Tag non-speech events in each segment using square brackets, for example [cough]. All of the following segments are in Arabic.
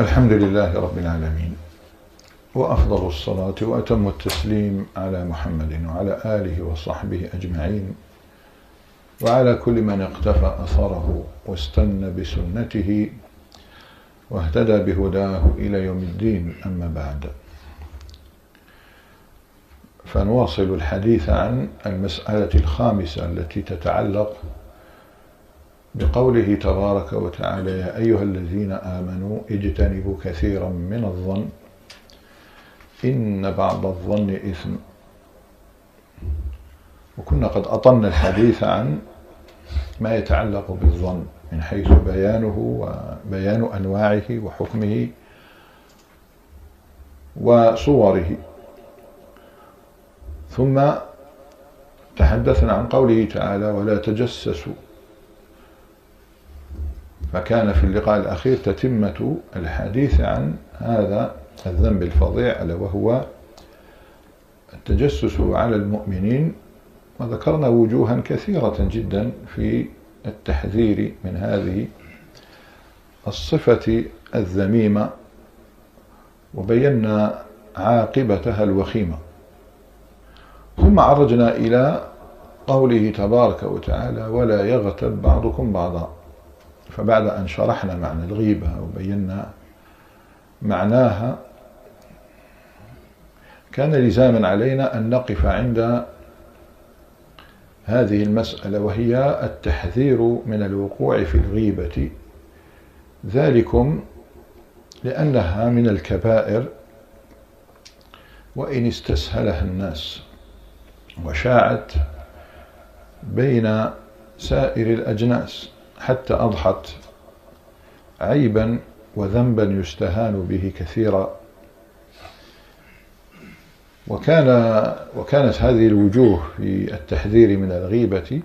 الحمد لله رب العالمين وأفضل الصلاة وأتم التسليم على محمد وعلى آله وصحبه أجمعين. وعلى كل من اقتفى أثره واستنى بسنته واهتدى بهداه إلى يوم الدين أما بعد. فنواصل الحديث عن المسألة الخامسة التي تتعلق بقوله تبارك وتعالى يا أيها الذين آمنوا اجتنبوا كثيرا من الظن إن بعض الظن إثم. وكنا قد أطلنا الحديث عن ما يتعلق بالظن من حيث بيانه وبيان أنواعه وحكمه وصوره. ثم تحدثنا عن قوله تعالى ولا تجسسوا فكان في اللقاء الأخير تتمة الحديث عن هذا الذنب الفظيع ألا وهو التجسس على المؤمنين وذكرنا وجوها كثيرة جدا في التحذير من هذه الصفة الذميمة وبينا عاقبتها الوخيمة. ثم عرجنا إلى قوله تبارك وتعالى ولا يغتب بعضكم بعضا فبعد أن شرحنا معنى الغيبة وبينا معناها كان لزاما علينا أن نقف عند هذه المسألة وهي التحذير من الوقوع في الغيبة. ذلكم لأنها من الكبائر وإن استسهلها الناس وشاعت بين سائر الأجناس. حتى أضحت عيبا وذنبا يستهان به كثيرا. وكان وكانت هذه الوجوه في التحذير من الغيبة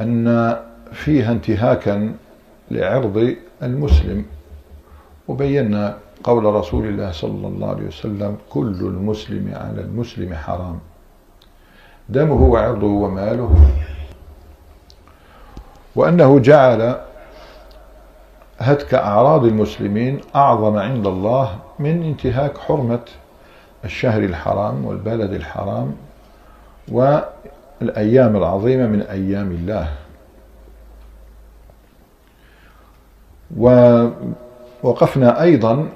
أن فيها انتهاكا لعرض المسلم. وبينا قول رسول الله صلى الله عليه وسلم كل المسلم على المسلم حرام. دمه وعرضه وماله وأنه جعل هتك أعراض المسلمين أعظم عند الله من انتهاك حرمة الشهر الحرام والبلد الحرام والأيام العظيمة من أيام الله. ووقفنا أيضا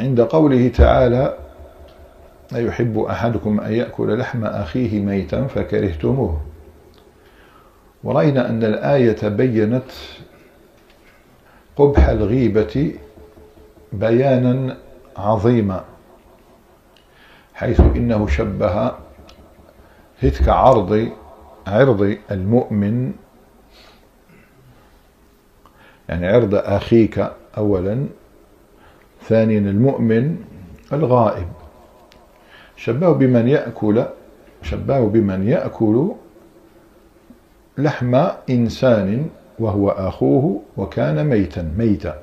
عند قوله تعالى أيحب أحدكم أن يأكل لحم أخيه ميتا فكرهتموه. ورأينا أن الآية بينت قبح الغيبة بيانا عظيما حيث إنه شبه هتك عرض عرض المؤمن يعني عرض أخيك أولا ثانيا المؤمن الغائب. شبهه بمن يأكل شبهه بمن يأكل لحم إنسان وهو أخوه وكان ميتا ميتا.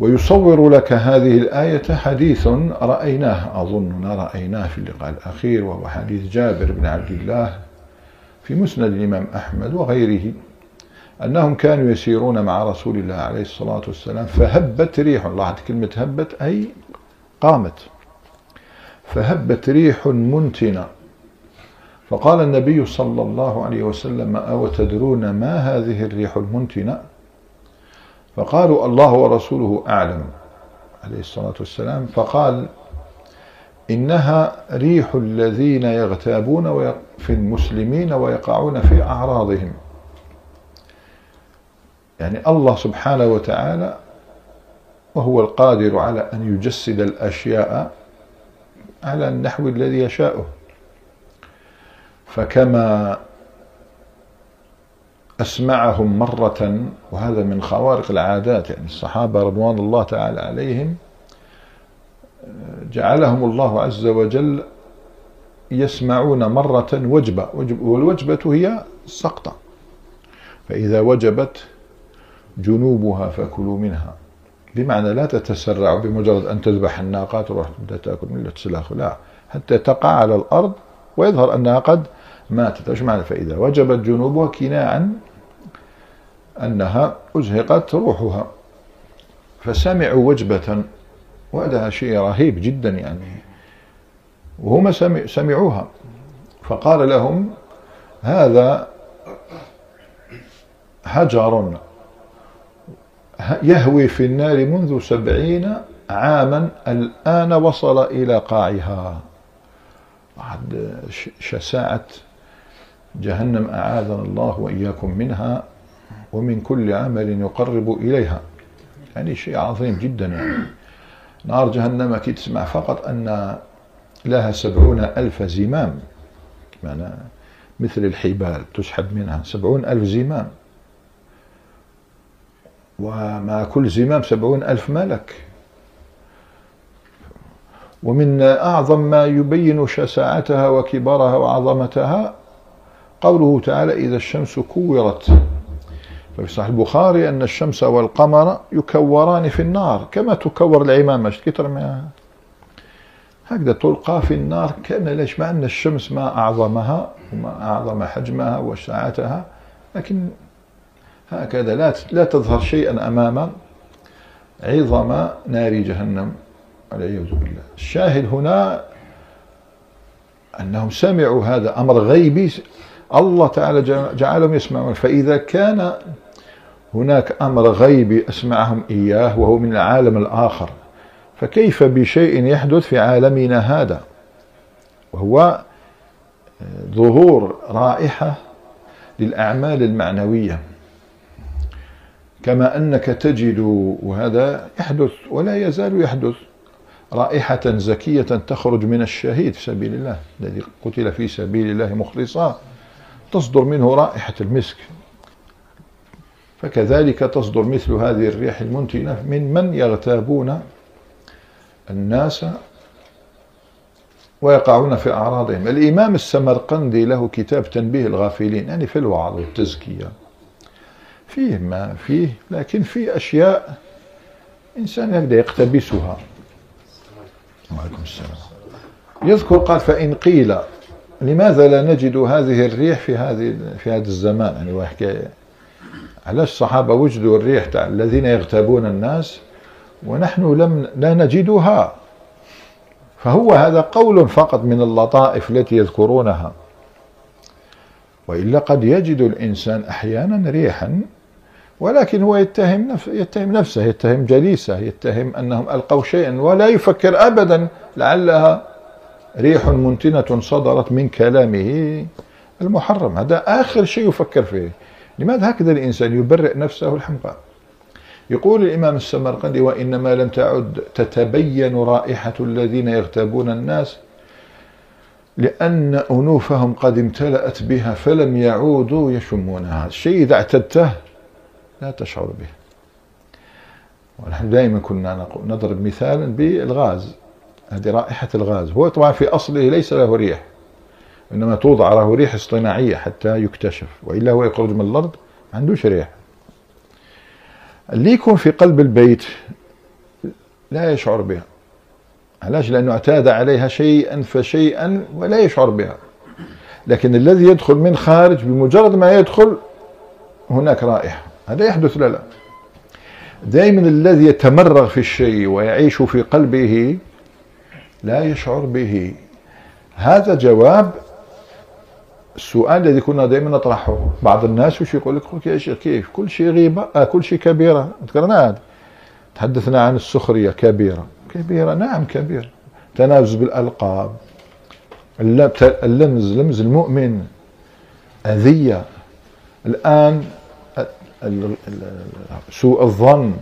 ويصور لك هذه الآية حديث رأيناه أظننا رأيناه في اللقاء الأخير وهو حديث جابر بن عبد الله في مسند الإمام أحمد وغيره أنهم كانوا يسيرون مع رسول الله عليه الصلاة والسلام فهبت ريح لاحظت كلمة هبت أي قامت. فهبت ريح منتنة. فقال النبي صلى الله عليه وسلم أو تدرون ما هذه الريح المنتنة؟ فقالوا الله ورسوله أعلم. عليه الصلاة والسلام. فقال إنها ريح الذين يغتابون في المسلمين ويقعون في أعراضهم. يعني الله سبحانه وتعالى وهو القادر على أن يجسد الأشياء على النحو الذي يشاءه. فكما أسمعهم مرة وهذا من خوارق العادات يعني الصحابة رضوان الله تعالى عليهم جعلهم الله عز وجل يسمعون مرة وجبة والوجبة هي السقطة فإذا وجبت جنوبها فكلوا منها. بمعنى لا تتسرع بمجرد أن تذبح الناقة تروح تأكل من لا حتى تقع على الأرض ويظهر أنها قد ماتت. إيش معنى فإذا وجبت جنوبها كناعا أنها أزهقت روحها. فسمعوا وجبة وهذا شيء رهيب جدا يعني. وهم سمعوها. فقال لهم هذا حجر يهوي في النار منذ سبعين عاما الآن وصل إلى قاعها. بعد شساعة جهنم أعاذنا الله وإياكم منها ومن كل عمل يقرب إليها. يعني شيء عظيم جدا يعني. نار جهنم كي تسمع فقط أن لها سبعون ألف زمام. معنى مثل الحبال تسحب منها سبعون ألف زمام. ومع كل زمام سبعون ألف ملك. ومن أعظم ما يبين شساعتها وكبرها وعظمتها. قوله تعالى إذا الشمس كورت ففي صحيح البخاري أن الشمس والقمر يكوران في النار كما تكور العمامة. كتر ما هكذا تلقى في النار كأن ليش؟ مع أن الشمس ما أعظمها وما أعظم حجمها وساعتها لكن هكذا لا لا تظهر شيئا أمام عظم نار جهنم. والعياذ بالله. الشاهد هنا أنهم سمعوا هذا أمر غيبي. الله تعالى جعلهم يسمعون. فإذا كان هناك أمر غيبي أسمعهم إياه وهو من العالم الآخر فكيف بشيء يحدث في عالمنا هذا؟ وهو ظهور رائحة للأعمال المعنوية. كما أنك تجد وهذا يحدث ولا يزال يحدث رائحة زكية تخرج من الشهيد في سبيل الله الذي قتل في سبيل الله مخلصا. تصدر منه رائحة المسك. فكذلك تصدر مثل هذه الريح المنتنة من من يغتابون الناس ويقعون في أعراضهم. الإمام السمرقندي له كتاب تنبيه الغافلين يعني في الوعظ والتزكية. فيه ما فيه لكن في أشياء إنسان يبدأ يقتبسها. وعليكم السلام. يذكر قال فإن قيل لماذا لا نجد هذه الريح في هذه في هذا الزمان؟ يعني وحكاية علاش الصحابة وجدوا الريح تاع الذين يغتابون الناس ونحن لم لا نجدها؟ فهو هذا قول فقط من اللطائف التي يذكرونها. وإلا قد يجد الإنسان أحيانا ريحا ولكن هو يتهم نفسه يتهم نفسه يتهم جليسه يتهم أنهم ألقوا شيئا ولا يفكر ابدا لعلها ريح منتنة صدرت من كلامه المحرم. هذا آخر شيء يفكر فيه. لماذا هكذا الإنسان يبرئ نفسه الحمقى؟ يقول الإمام السمرقندي وإنما لم تعد تتبين رائحة الذين يغتابون الناس لأن أنوفهم قد امتلأت بها فلم يعودوا يشمونها. الشيء إذا اعتدته لا تشعر به. ونحن دائما كنا نضرب مثالا بالغاز هذه رائحة الغاز. هو طبعا في أصله ليس له ريح إنما توضع له ريح اصطناعية حتى يكتشف وإلا هو يخرج من الأرض ما عندوش ريح. اللي يكون في قلب البيت لا يشعر بها. علاش؟ لأنه اعتاد عليها شيئا فشيئا ولا يشعر بها. لكن الذي يدخل من خارج بمجرد ما يدخل هناك رائحة. هذا يحدث لا لا. دائما الذي يتمرغ في الشيء ويعيش في قلبه لا يشعر به. هذا جواب السؤال الذي كنا دائما نطرحه. بعض الناس وش يقول لك يا شيخ كيف؟ كل شيء غيبة آه كل شيء كبيرة. ذكرنا هذا. تحدثنا عن السخرية كبيرة. كبيرة نعم كبيرة. تنافس بالألقاب. اللمز لمز المؤمن أذية. الآن سوء الظن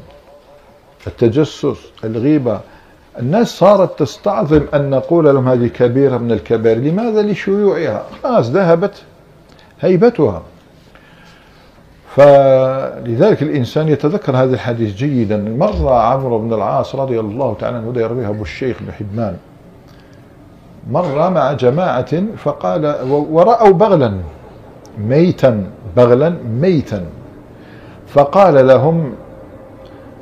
التجسس الغيبة. الناس صارت تستعظم أن نقول لهم هذه كبيرة من الكبائر. لماذا؟ لشيوعها. خلاص ذهبت هيبتها. فلذلك الإنسان يتذكر هذا الحديث جيدا. مر عمرو بن العاص رضي الله تعالى عنه يرويها أبو الشيخ بن حبان. مر مع جماعة فقال ورأوا بغلا ميتا بغلا ميتا. فقال لهم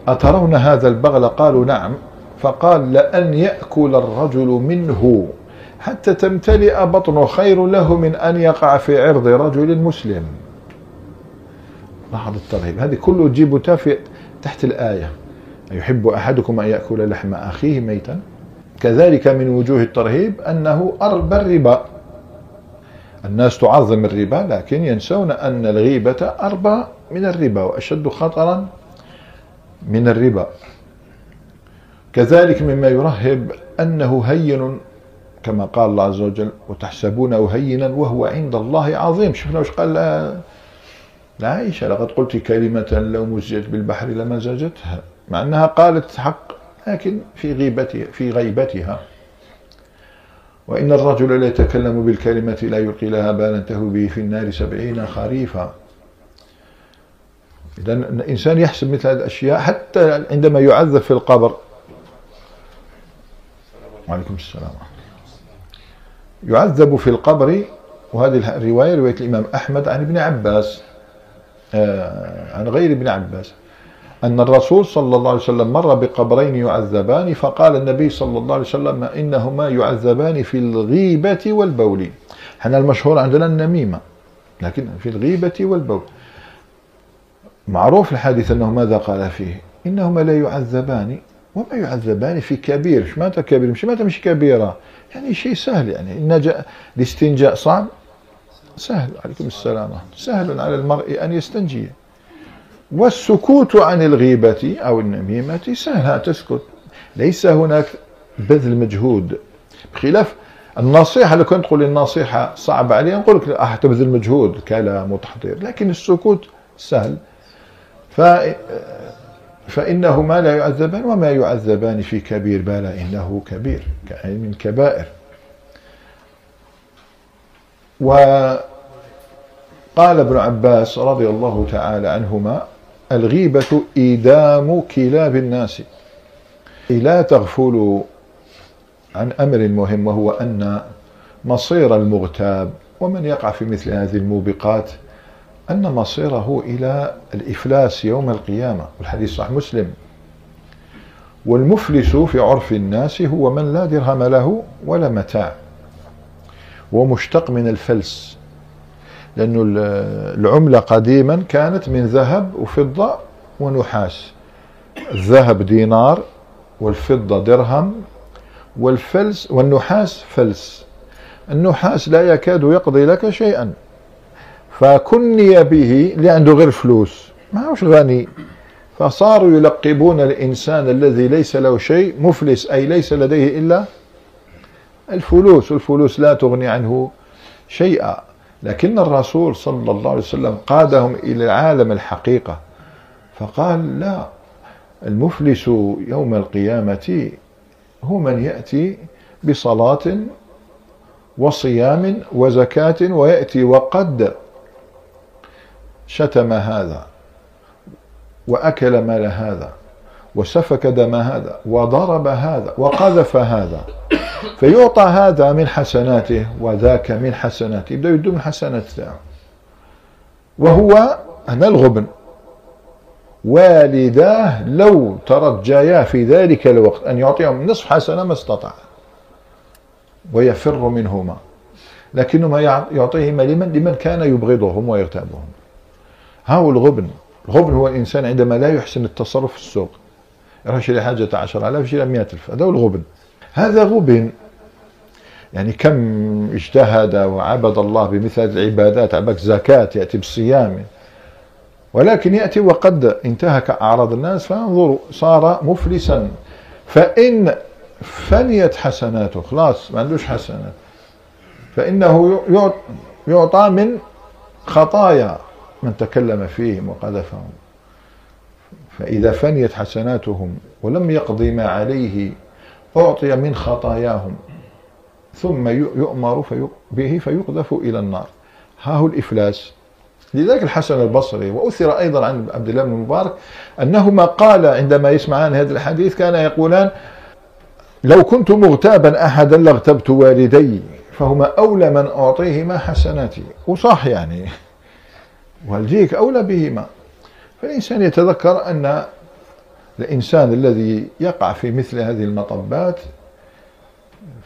أترون هذا البغل؟ قالوا نعم. فقال لأن يأكل الرجل منه حتى تمتلئ بطنه خير له من أن يقع في عرض رجل مسلم. لاحظ الترهيب. هذه كله تجيبه في تحت الآية. يحب أحدكم أن يأكل لحم أخيه ميتا؟ كذلك من وجوه الترهيب أنه أربى الربا. الناس تعظم الربا لكن ينسون أن الغيبة أربى. من الربا وأشد خطرا من الربا. كذلك مما يرهب أنه هين كما قال الله عز وجل وتحسبونه هينا وهو عند الله عظيم. شفنا وش قال لعائشة لقد قلت كلمة لو مزجت بالبحر لمزجتها مع أنها قالت حق لكن في غيبتها في غيبتها. وإن الرجل لا يتكلم بالكلمة لا يلقي لها بالا تهوي به في النار سبعين خريفا. إذا الإنسان يحسب مثل هذه الأشياء حتى عندما يعذب في القبر. وعليكم السلام. يعذب في القبر وهذه الرواية رواية الإمام أحمد عن ابن عباس آه، عن غير ابن عباس. أن الرسول صلى الله عليه وسلم مر بقبرين يعذبان فقال النبي صلى الله عليه وسلم إنهما يعذبان في الغيبة والبول. إحنا المشهور عندنا النميمة لكن في الغيبة والبول. معروف الحديث أنه ماذا قال فيه؟ إنهما لا يعذبان. وما يعذبان في كبير؟ مش معناتها كبير مش معناتها مش كبيرة. يعني شيء سهل يعني إن الاستنجاء صعب؟ سهل. عليكم السلام. سهل على المرء أن يستنجي. والسكوت عن الغيبة أو النميمة سهل تسكت. ليس هناك بذل مجهود. بخلاف النصيحة لو كنت تقول النصيحة صعبة علي نقول لك تبذل مجهود كلام وتحضير. لكن السكوت سهل. ف فإنهما لا يعذبان وما يعذبان في كبير بلى إنه كبير من كبائر. وقال ابن عباس رضي الله تعالى عنهما الغيبة إيدام كلاب الناس. لا تغفلوا عن أمر مهم وهو أن مصير المغتاب ومن يقع في مثل هذه الموبقات أن مصيره إلى الإفلاس يوم القيامة والحديث صح مسلم. والمفلس في عرف الناس هو من لا درهم له ولا متاع ومشتق من الفلس لأن العملة قديما كانت من ذهب وفضة ونحاس. الذهب دينار والفضة درهم والفلس والنحاس فلس. النحاس لا يكاد يقضي لك شيئا. فكني به اللي عنده غير فلوس. ما هوش غني. فصاروا يلقبون الإنسان الذي ليس له شيء مفلس أي ليس لديه إلا الفلوس والفلوس لا تغني عنه شيئا. لكن الرسول صلى الله عليه وسلم قادهم إلى عالم الحقيقة فقال لا المفلس يوم القيامة هو من يأتي بصلاة وصيام وزكاة ويأتي وقد شتم هذا وأكل مال هذا وسفك دم هذا وضرب هذا وقذف هذا. فيعطى هذا من حسناته وذاك من حسناته. يبدأ يدو من حسنات تاعه. وهو هنا الغبن. والداه لو ترجيا في ذلك الوقت أن يعطيهم نصف حسنة ما استطاع. ويفر منهما. لكنهما يعطيهما لمن لمن كان يبغضهم ويغتابهم ها هو الغبن. الغبن هو الإنسان عندما لا يحسن التصرف في السوق. يروح يشتري حاجة 10000 يشتري 100000 هذا هو الغبن. هذا غبن. يعني كم اجتهد وعبد الله بمثل العبادات عبك زكاة يأتي بالصيام. ولكن يأتي وقد انتهك أعراض الناس فانظروا صار مفلسا. فإن فنيت حسناته خلاص ما عندوش حسنات فإنه يعطى من خطايا. من تكلم فيهم وقذفهم. فإذا فنيت حسناتهم ولم يقضي ما عليه أعطي من خطاياهم. ثم يؤمر به فيقذف إلى النار. ها هو الإفلاس. لذلك الحسن البصري وأثر أيضا عن عبد الله بن المبارك أنهما قال عندما يسمعان هذا الحديث كان يقولان لو كنت مغتابا أحدا لاغتبت والدي فهما أولى من أعطيهما حسناتي. وصح يعني. والديك أولى بهما. فالإنسان يتذكر أن الإنسان الذي يقع في مثل هذه المطبات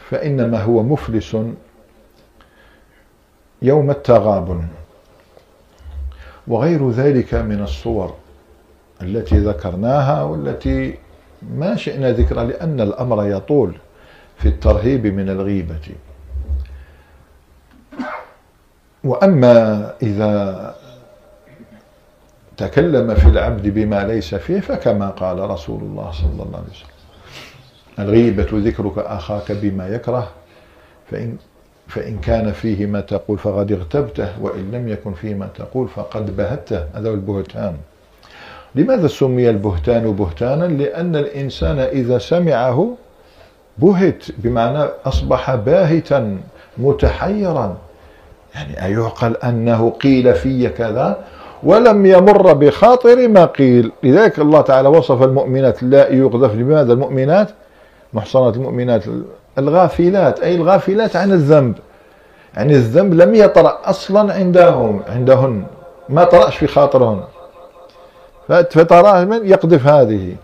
فإنما هو مفلس يوم التغابن. وغير ذلك من الصور التي ذكرناها والتي ما شئنا ذكرها لأن الأمر يطول في الترهيب من الغيبة. وأما إذا تكلم في العبد بما ليس فيه فكما قال رسول الله صلى الله عليه وسلم الغيبة ذكرك أخاك بما يكره فإن فإن كان فيه ما تقول فقد اغتبته وإن لم يكن فيه ما تقول فقد بهته. هذا هو البهتان. لماذا سمي البهتان بهتانا؟ لأن الإنسان إذا سمعه بهت بمعنى أصبح باهتا متحيرا. يعني أيعقل أنه قيل في كذا؟ ولم يمر بخاطر ما قيل. لذلك الله تعالى وصف المؤمنات لا يقذف لماذا المؤمنات محصنات المؤمنات الغافلات أي الغافلات عن الذنب. يعني الذنب لم يطرأ أصلا عندهم عندهن. ما طرأش في خاطرهن. فتراه من يقذف هذه.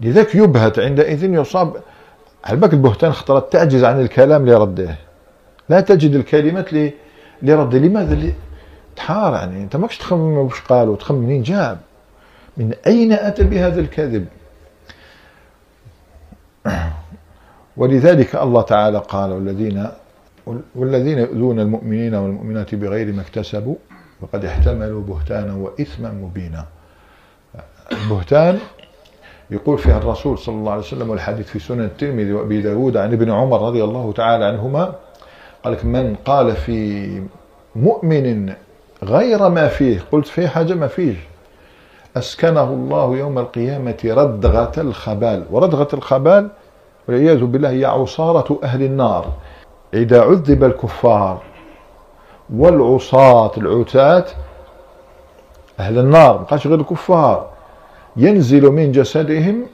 لذلك يبهت عندئذ يصاب. على بالك البهتان خطرت تعجز عن الكلام لرده. لا تجد الكلمات لرده. لماذا؟ تحار يعني أنت ماكش تخمم واش قالوا تخمم منين؟ جاب. من أين أتى بهذا الكذب؟ [clears throat] ولذلك الله تعالى قال والذين والذين يؤذون المؤمنين والمؤمنات بغير ما اكتسبوا فقد احتملوا بهتانا وإثما مبينا. البهتان يقول فيها الرسول صلى الله عليه وسلم والحديث في سنن الترمذي وأبي داود عن ابن عمر رضي الله تعالى عنهما قال لك من قال في مؤمن غير ما فيه. قلت في حاجة ما فيه أسكنه الله يوم القيامة ردغة الخبال. وردغة الخبال والعياذ بالله هي عصارة أهل النار. إذا عذب الكفار والعصاة العتاة أهل النار. مقاش غير الكفار. ينزل من جسدهم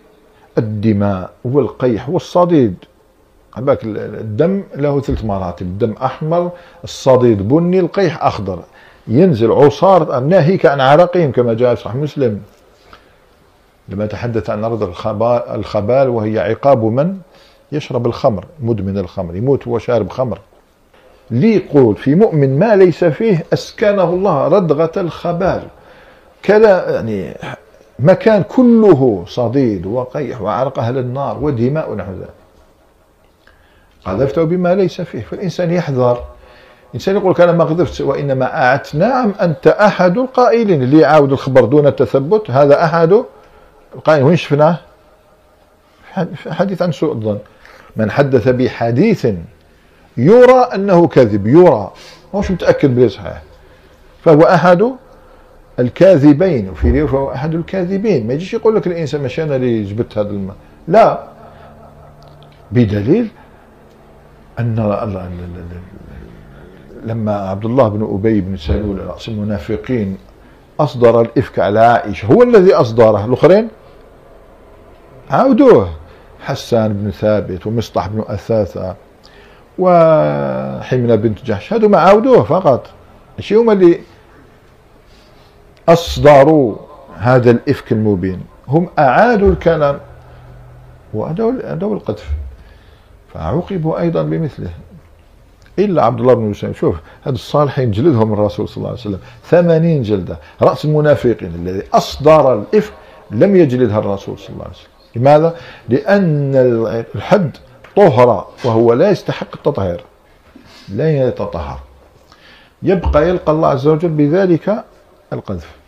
الدماء والقيح والصديد. الدم له ثلاث مراتب. الدم أحمر الصديد بني القيح أخضر. ينزل عصارة ناهيك عن عرقهم كما جاء في صحيح مسلم. لما تحدث عن أرض الخبال وهي عقاب من يشرب الخمر مدمن الخمر يموت وهو شارب خمر. لي يقول في مؤمن ما ليس فيه أسكنه الله ردغة الخبال. كذا يعني مكان كله صديد وقيح وعرق أهل النار ودماء ونحو ذلك. قذفته بما ليس فيه. فالإنسان يحذر الإنسان يقول لك أنا ما قذفت وإنما أعدت نعم أنت أحد القائلين اللي يعاود الخبر دون التثبت هذا أحد القائلين. وين شفناه؟ حديث عن سوء الظن. من حدث بحديث يرى أنه كذب يرى. مش متأكد صحيح. فهو أحد الكاذبين. وفي رواية فهو أحد الكاذبين. ما يجيش يقول لك الإنسان مش أنا اللي جبت هذا الماء. لا. بدليل أن لما عبد الله بن أبي بن سلول رأس المنافقين أصدر الإفك على عائشة هو الذي أصدره الآخرين؟ عاودوه حسان بن ثابت ومصطح بن أثاثة وحمنة بنت جحش هذو ما عاودوه فقط. ماشي هما اللي أصدروا هذا الإفك المبين. هم أعادوا الكلام هو القذف فعوقبوا أيضا بمثله. إلا عبد الله بن مسلم. شوف هذا الصالحين جلدهم الرسول صلى الله عليه وسلم. ثمانين جلدة. رأس المنافقين الذي أصدر الإفك لم يجلدها الرسول صلى الله عليه وسلم. لماذا؟ لأن الحد طهرة وهو لا يستحق التطهير. لا يتطهر. يبقى يلقى الله عز وجل بذلك القذف.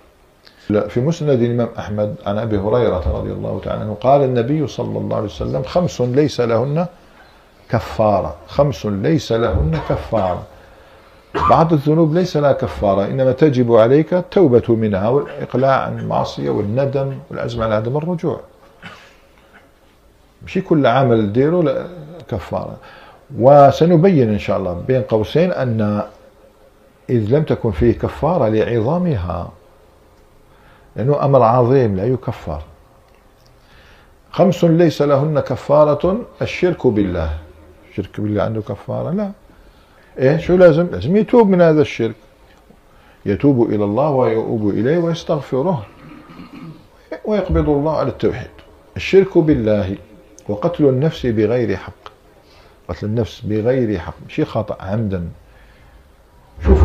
في مسند الإمام أحمد عن أبي هريرة رضي الله تعالى عنه قال النبي صلى الله عليه وسلم خمس ليس لهن كفارة. خمس ليس لهن كفارة. بعض الذنوب ليس لها كفارة إنما تجب عليك التوبة منها والإقلاع عن المعصية والندم والعزم على عدم الرجوع. مش كل عمل ديرو لا كفارة. وسنبين إن شاء الله بين قوسين أن إذ لم تكن فيه كفارة لعظامها لأنه أمر عظيم لا يكفر. خمس ليس لهن كفارة الشرك بالله. الشرك بالله عنده كفارة؟ لا. إيه؟ شو لازم؟ لازم يتوب من هذا الشرك. يتوب إلى الله ويؤوب إليه ويستغفره ويقبض الله على التوحيد. الشرك بالله وقتل النفس بغير حق. قتل النفس بغير حق. شيء خطأ عمدا. شوف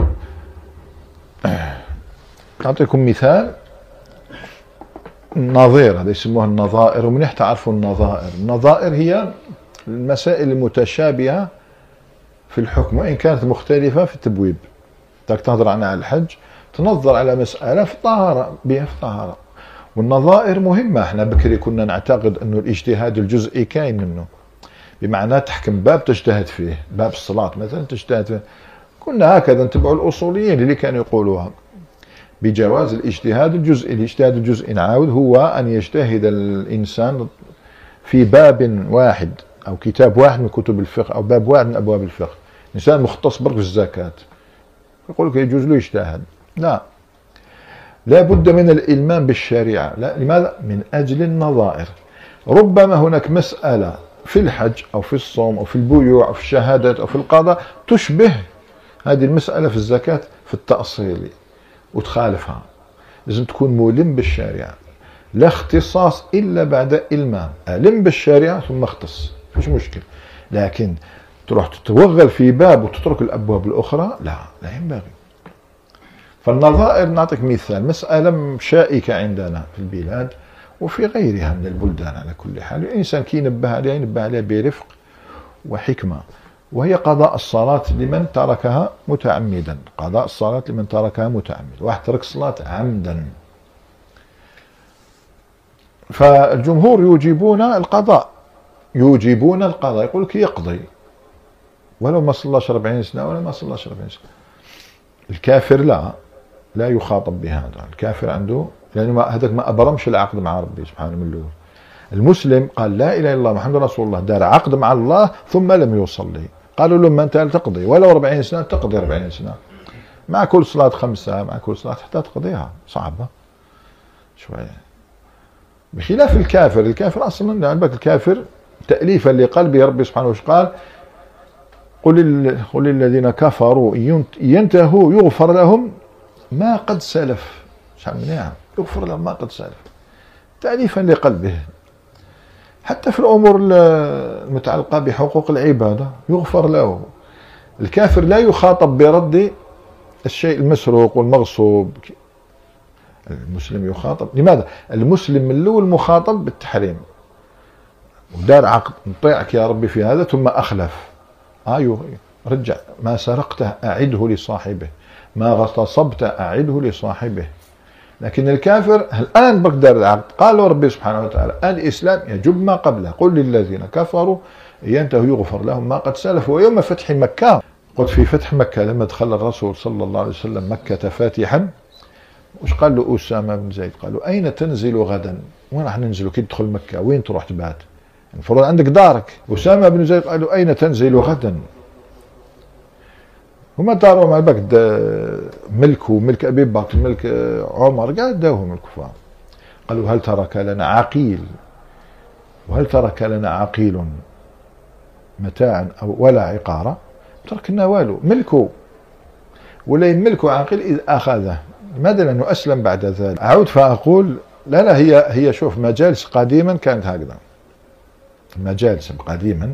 أعطيكم مثال. النظير هذا يسموها النظائر ومنيح تعرفوا النظائر. النظائر هي المسائل المتشابهة في الحكم وإن كانت مختلفة في التبويب. تاك تهضر عنها على الحج تنظر على مسألة في الطهارة بها في الطهارة. والنظائر مهمة. إحنا بكري كنا نعتقد أنه الاجتهاد الجزئي كاين منه. بمعنى تحكم باب تجتهد فيه باب الصلاة مثلا تجتهد فيه. كنا هكذا نتبعوا الأصوليين اللي كانوا يقولوها. بجواز الاجتهاد الجزئي. الاجتهاد الجزئي نعاود هو أن يجتهد الإنسان في باب واحد. أو كتاب واحد من كتب الفقه أو باب واحد من أبواب الفقه. إنسان مختص برك في الزكاة. يقول لك يجوز له يجتهد. لا. لا بد من الإلمام بالشريعة. لا لماذا؟ من أجل النظائر. ربما هناك مسألة في الحج أو في الصوم أو في البيوع أو في الشهادات أو في القضاء تشبه هذه المسألة في الزكاة في التأصيل وتخالفها. لازم تكون ملم بالشريعة. لا اختصاص إلا بعد إلمام. ألم بالشريعة ثم اختص. مش مشكل. لكن تروح تتوغل في باب وتترك الأبواب الأخرى لا لا ينبغي. فالنظائر نعطيك مثال مسألة شائكة عندنا في البلاد وفي غيرها من البلدان على كل حال. الإنسان كي ينبه عليها ينبه عليها برفق وحكمة وهي قضاء الصلاة لمن تركها متعمدا. قضاء الصلاة لمن تركها متعمدا واحد ترك الصلاة عمدا. فالجمهور يوجبون القضاء. يوجبون القضاء. يقول لك يقضي. ولو ما صلاش 40 سنة ولا ما صلاش 40 سنة. الكافر لا لا يخاطب بهذا. الكافر عنده لأنه هذاك ما أبرمش العقد مع ربي سبحانه من الأول. المسلم قال لا إله إلا الله محمد رسول الله دار عقد مع الله ثم لم يصلي. قالوا له ما أنت تقضي؟ ولو 40 سنة تقضي 40 سنة. مع كل صلاة خمسة مع كل صلاة حتى تقضيها. صعبة. شوية. بخلاف الكافر الكافر أصلا عندك الكافر تأليفا لقلبه ربي سبحانه وتعالى قل قل للذين كفروا ينتهوا يغفر لهم ما قد سلف. شحال نعم يغفر لهم ما قد سلف. تأليفا لقلبه. حتى في الأمور المتعلقة بحقوق العبادة يغفر له. الكافر لا يخاطب برد الشيء المسروق والمغصوب. المسلم يخاطب. لماذا؟ المسلم من الأول مخاطب بالتحريم. ودار عقد نطيعك يا ربي في هذا ثم أخلف. آه رجع. ما سرقته أعده لصاحبه. ما غتصبت أعده لصاحبه. لكن الكافر الآن بقدر العقد. قال ربي سبحانه وتعالى الإسلام يجب ما قبله. قل للذين كفروا ينتهوا يغفر لهم ما قد سلف ويوم فتح مكة قلت في فتح مكة لما دخل الرسول صلى الله عليه وسلم مكة فاتحا وش قال له؟ أسامة بن زيد. قالوا أين تنزل غدا؟ وين راح ننزل؟ كي تدخل مكة. وين تروح تبات؟ المفروض عندك دارك. أسامة بن زيد قالوا أين تنزل غدا؟ هما داروا مع البك ملك وملك أبي بكر ملك عمر قال داوهم الكفار. قالوا هل ترك لنا عقيل؟ وهل ترك لنا عقيل متاعا أو ولا عقارة؟ تركنا والو ملكه. ولا يملك عقيل إذ أخذه. لماذا لأنه اسلم بعد ذلك؟ أعود فأقول لا لا هي هي شوف مجالس قديما كانت هكذا. مجالس قديما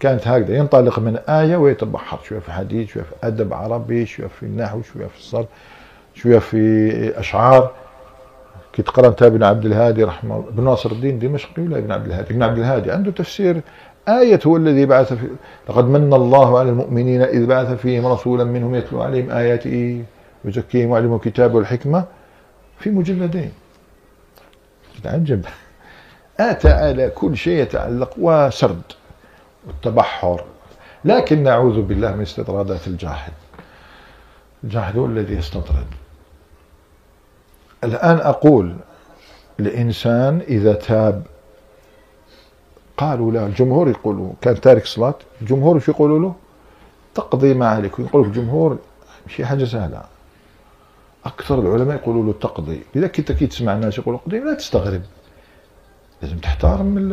كانت هكذا. ينطلق من آية ويتبحر شوية في حديث شوية في أدب عربي شوية في النحو شوية في الصرف شوية في أشعار. كي تقرا انت ابن عبد الهادي رحمه الله ابن ناصر الدين دمشقي ولا ابن عبد الهادي؟ ابن عبد الهادي عنده تفسير. آية هو الذي بعث في لقد من الله على المؤمنين إذ بعث فيهم رسولا منهم يتلو عليهم آياته ويزكيهم ويعلمهم الكتاب والحكمة في مجلدين. تعجب آتى على كل شيء يتعلق وسرد والتبحر. لكن نعوذ بالله من استطرادات الجاحد الجاحد هو الذي يستطرد. الآن أقول الإنسان إذا تاب قالوا له الجمهور يقولوا كان تارك صلاة الجمهور شو يقولوا له؟ تقضي ما عليك. يقول الجمهور شي حاجة سهلة. أكثر العلماء يقولوا له تقضي. لذا كنت كي تسمع الناس يقولوا قضي لا تستغرب. لازم تحترم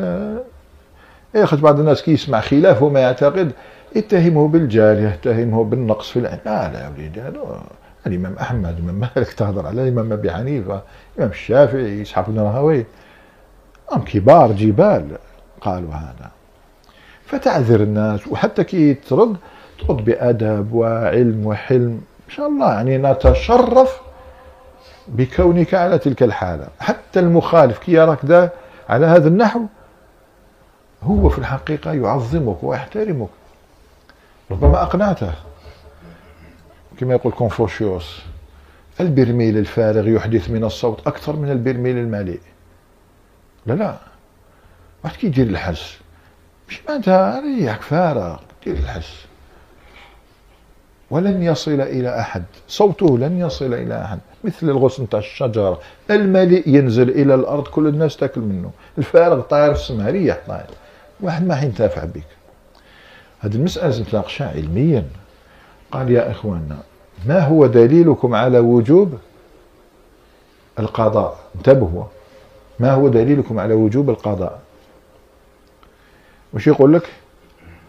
إيه خش بعض الناس كي يسمع خلافه ما يعتقد. يتهمه بالجهل يتهمه بالنقص في العلم. لا لا يا وليدي هذا الإمام أحمد الإمام مالك تهضر على الإمام أبي حنيفة الإمام الشافعي إسحاق بن راهوي. هم كبار جبال قالوا هذا. فتعذر الناس وحتى كي ترد ترد بأدب وعلم وحلم. إن شاء الله يعني نتشرف بكونك على تلك الحالة. حتى المخالف كي يراك ذا على هذا النحو. هو في الحقيقة يعظمك ويحترمك. ربما أقنعته. كما يقول كونفوشيوس البرميل الفارغ يحدث من الصوت أكثر من البرميل المليء. لا لا. واحد كي يدير الحس مش معناتها ريحك فارغ دير الحس. ولن يصل إلى أحد. صوته لن يصل إلى أحد. مثل الغصن تاع الشجرة. المليء ينزل إلى الأرض كل الناس تاكل منه. الفارغ طاير في السماء ريح طاير واحد ما حينتفع بك. هذه المسألة نتناقشها علميا. قال يا إخواننا ما هو دليلكم على وجوب القضاء؟ انتبهوا. ما هو دليلكم على وجوب القضاء؟ وش يقول لك؟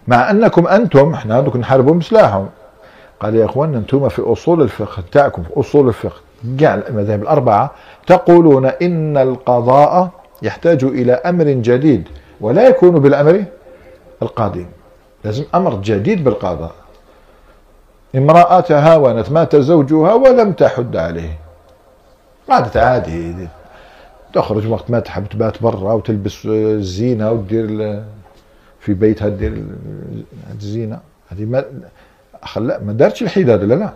مع أنكم أنتم إحنا دوك نحاربوا بسلاحهم قال يا إخوان أنتم في أصول الفقه تاعكم في أصول الفقه كاع المذاهب الأربعة تقولون إن القضاء يحتاج إلى أمر جديد ولا يكون بالأمر القديم لازم أمر جديد بالقضاء. امراه تهاونت مات زوجها ولم تحد عليه. قعدت عادي تخرج وقت ما تحب تبات برا وتلبس الزينة ودير في بيتها دير الزينة. هذه خلا ما دارتش الحداد لا لا؟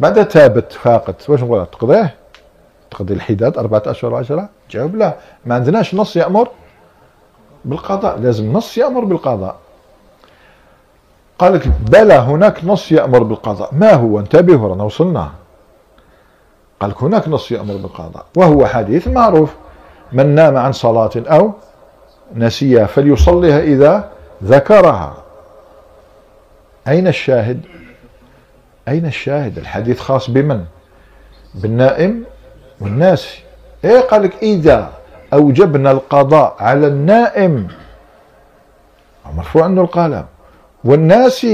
بعد تابت فاقت واش نقول تقضيه؟ تقضي الحداد أربعة أشهر وعشرة؟ جاوب لا. ما عندناش نص يأمر بالقضاء لازم نص يأمر بالقضاء. قال لك بلى هناك نص يأمر بالقضاء. ما هو؟ انتبهوا رانا وصلنا. قال لك هناك نص يأمر بالقضاء وهو حديث معروف. من نام عن صلاة أو نسيها فليصليها إذا ذكرها. أين الشاهد؟ أين الشاهد؟ الحديث خاص بمن؟ بالنائم والناس. إيه قال لك إذا أوجبنا القضاء على النائم؟ مرفوع عنه القلم. والناس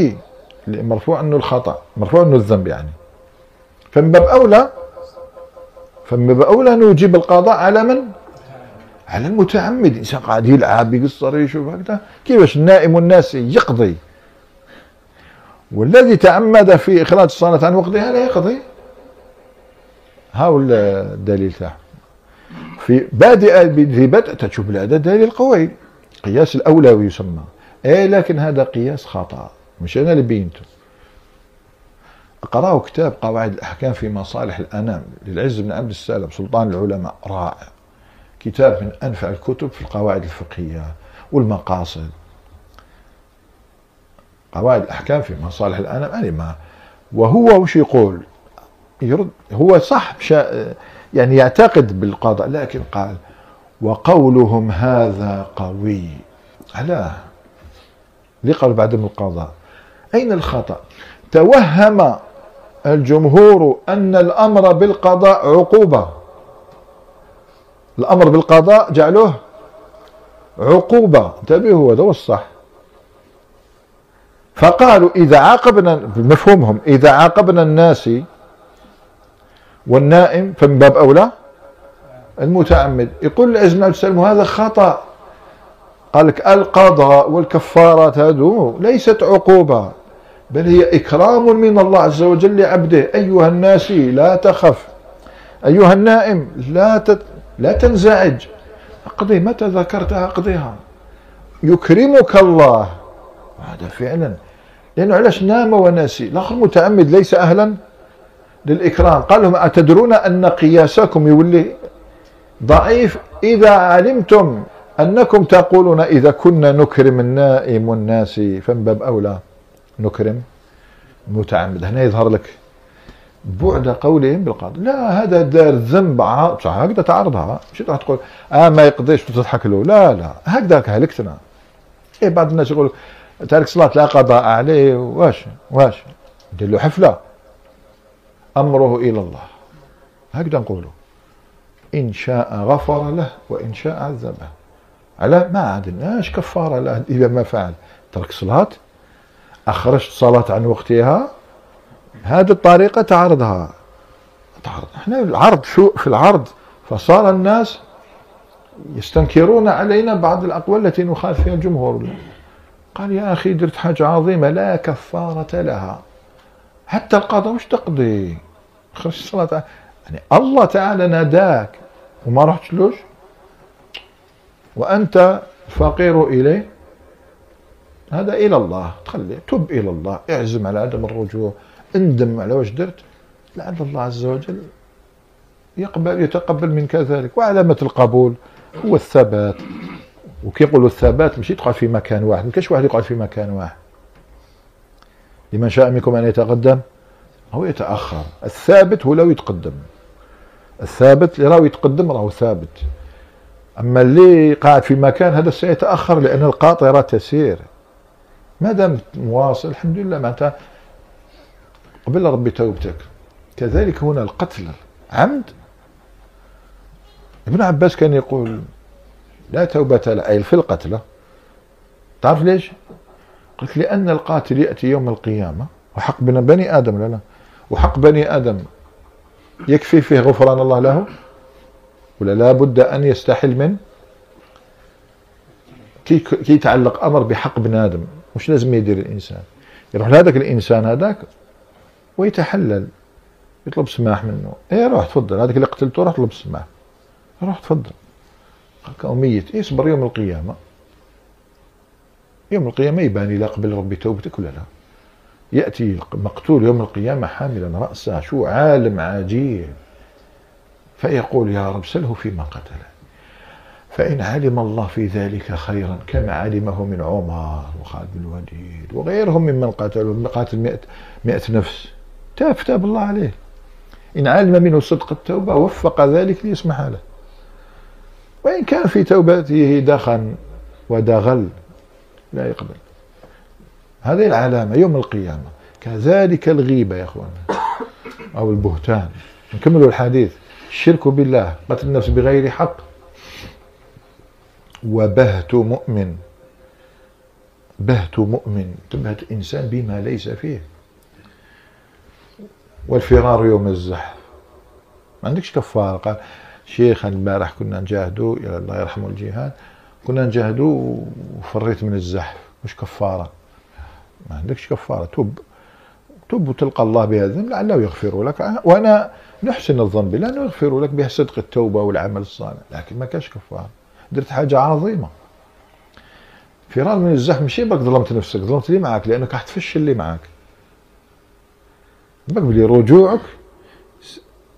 مرفوع عنه الخطأ مرفوع عنه الذنب يعني. فمن باب أولى فمن باب أولى نوجب القضاء على من؟ على المتعمد. الإنسان قاعد يلعب يقصر يشوف هكذا. كيفاش النائم والناس يقضي؟ والذي تعمد في إخراج الصلاة عن وقتها لا يقضي. هاو الدليل تاعه. في بادئ ذي بدء تشوف هذا دليل قوي قياس الأولوي يسمى اي لكن هذا قياس خطأ. مش أنا اللي بينته. اقرأوا كتاب قواعد الأحكام في مصالح الأنام للعز بن عبد السلام سلطان العلماء رائع. كتاب من أنفع الكتب في القواعد الفقهية والمقاصد. قواعد الأحكام في مصالح الأنام يعني ما وهو وش يقول؟ يرد هو صح يعني يعتقد بالقضاء لكن قال وقولهم هذا قوي. علاه ليه قال بعدم القضاء؟ أين الخطأ؟ توهم الجمهور أن الأمر بالقضاء عقوبة. الأمر بالقضاء جعلوه عقوبة. انتبهوا هذا هو الصح. فقالوا إذا عاقبنا بمفهومهم إذا عاقبنا الناس والنائم فمن باب أولى؟ المتعمد. يقول بن السلام هذا خطأ. قال لك القضاء والكفارات هذو ليست عقوبة بل هي إكرام من الله عز وجل لعبده. أيها الناس لا تخف. أيها النائم لا تت... لا تنزعج. اقضي متى ذكرتها؟ اقضيها. يكرمك الله. هذا فعلا. لأنه علاش نام وناسي الآخر متعمد ليس أهلا للإكرام. قال لهم أتدرون أن قياسكم يولي ضعيف؟ إذا علمتم أنكم تقولون إذا كنا نكرم النائم والناس فمن باب أولى نكرم متعمد. هنا يظهر لك بعد قولهم بالقاضي. لا هذا دار ذنب هكذا تعرضها. مش راح تقول؟ آه ما يقضيش وتضحك له. لا لا. هكذا هلكتنا. إيه بعض الناس يقول تارك صلاة لا قضاء عليه واش؟ واش؟ ندير له حفلة. أمره إلى الله. هكذا نقولوا. إن شاء غفر له وإن شاء عذبه. على ما عندناش كفارة له إذا ما فعل؟ ترك صلاة؟ أخرجت صلاة عن وقتها؟ هذه الطريقة تعرضها تعرض إحنا العرض شو في العرض؟ فصار الناس يستنكرون علينا بعض الأقوال التي نخالف فيها الجمهور. قال يا أخي درت حاجة عظيمة لا كفارة لها. حتى القضاء وش تقضي؟ خرج الصلاة يعني الله تعالى ناداك. وما رحتلوش وأنت فقير إليه؟ هذا إلى الله. تخلي تب إلى الله. اعزم على عدم الرجوع. اندم على واش درت؟ لعل الله عز وجل يقبل يتقبل منك ذلك. وعلامة القبول هو الثبات. وكيقولوا الثبات ماشي تقعد في مكان واحد ما كاينش واحد يقعد في مكان واحد. لمن شاء منكم أن يتقدم أو يتأخر. الثابت هو لو يتقدم. الثابت اللي راهو يتقدم راهو ثابت. أما اللي قاعد في مكان هذا سيتأخر لأن القاطره تسير. ما دام مواصل الحمد لله معناتها قبل ربي توبتك. كذلك هنا القتل عمد ابن عباس كان يقول لا توبة له أي في القتلى تعرف ليش؟ قلت لأن القاتل يأتي يوم القيامة وحق بني آدم لا وحق بني آدم يكفي فيه غفران الله له؟ ولا لا بد أن يستحل من؟ كي, كي يتعلق أمر بحق بني آدم. مش لازم يدير الإنسان. يروح لهذاك الإنسان هذاك ويتحلل. يطلب سماح منه. إيه روح تفضل. هذاك اللي قتلته روح طلب سماح. روح تفضل. كأمية. يصبر يوم القيامة؟ يوم القيامة يبان إلى قبل ربي توبتك ولا لا يأتي مقتول يوم القيامة حاملا رأسه شو عالم عجيب. فيقول يا رب سله فيما قتل. فإن علم الله في ذلك خيرا كما علمه من عمر وخالد بن الوليد وغيرهم ممن قاتلوا قاتل مئة, مئة نفس. تاب تاب الله عليه. إن علم منه صدق التوبة وفق ذلك ليسمح له. وإن كان في توبته دخن ودغل لا يقبل. هذه العلامة يوم القيامة. كذلك الغيبة يا أخوان. أو البهتان. نكمل الحديث. الشرك بالله قتل النفس بغير حق. وبهت مؤمن. بهت مؤمن. تبهت إنسان بما ليس فيه. والفرار يوم الزحف. ما عندكش كفارة. قال شيخ البارح كنا نجاهدوا يا الله يرحمه الجهاد كنا نجاهدوا وفريت من الزحف مش كفارة. ما عندكش كفارة توب توب وتلقى الله بهذا الذنب لعله يغفر لك. وأنا نحسن الظن بالله انه يغفر لك به صدق التوبة والعمل الصالح لكن ما كاش كفارة. درت حاجة عظيمة. فرار من الزحف ماشي بك ظلمت نفسك ظلمت اللي معك لأنك راح تفشل اللي معك بك بلي رجوعك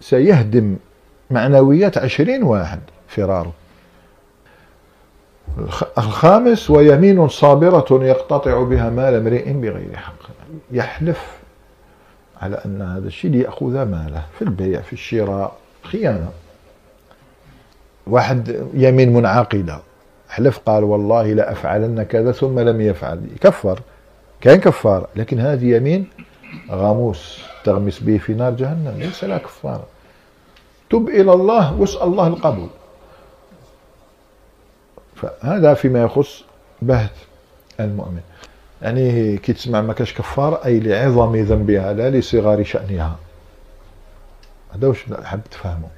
سيهدم معنويات عشرين واحد فراره. الخامس ويمين صابرة يقتطع بها مال امرئ بغير حق. يحلف على أن هذا الشيء ليأخذ ماله في البيع في الشراء خيانة. واحد يمين منعقدة. حلف قال والله لا أفعلن كذا ثم لم يفعل. كفر. كان كفار لكن هذه يمين غاموس تغمس به في نار جهنم. ليس لا كفارة تب إلى الله واسأل الله القبول. فهذا فيما يخص بهت المؤمن. يعني كي تسمع ما كاش كفار أي لعظم ذنبها لا لصغار شأنها. هذا وش حاب تفهمه.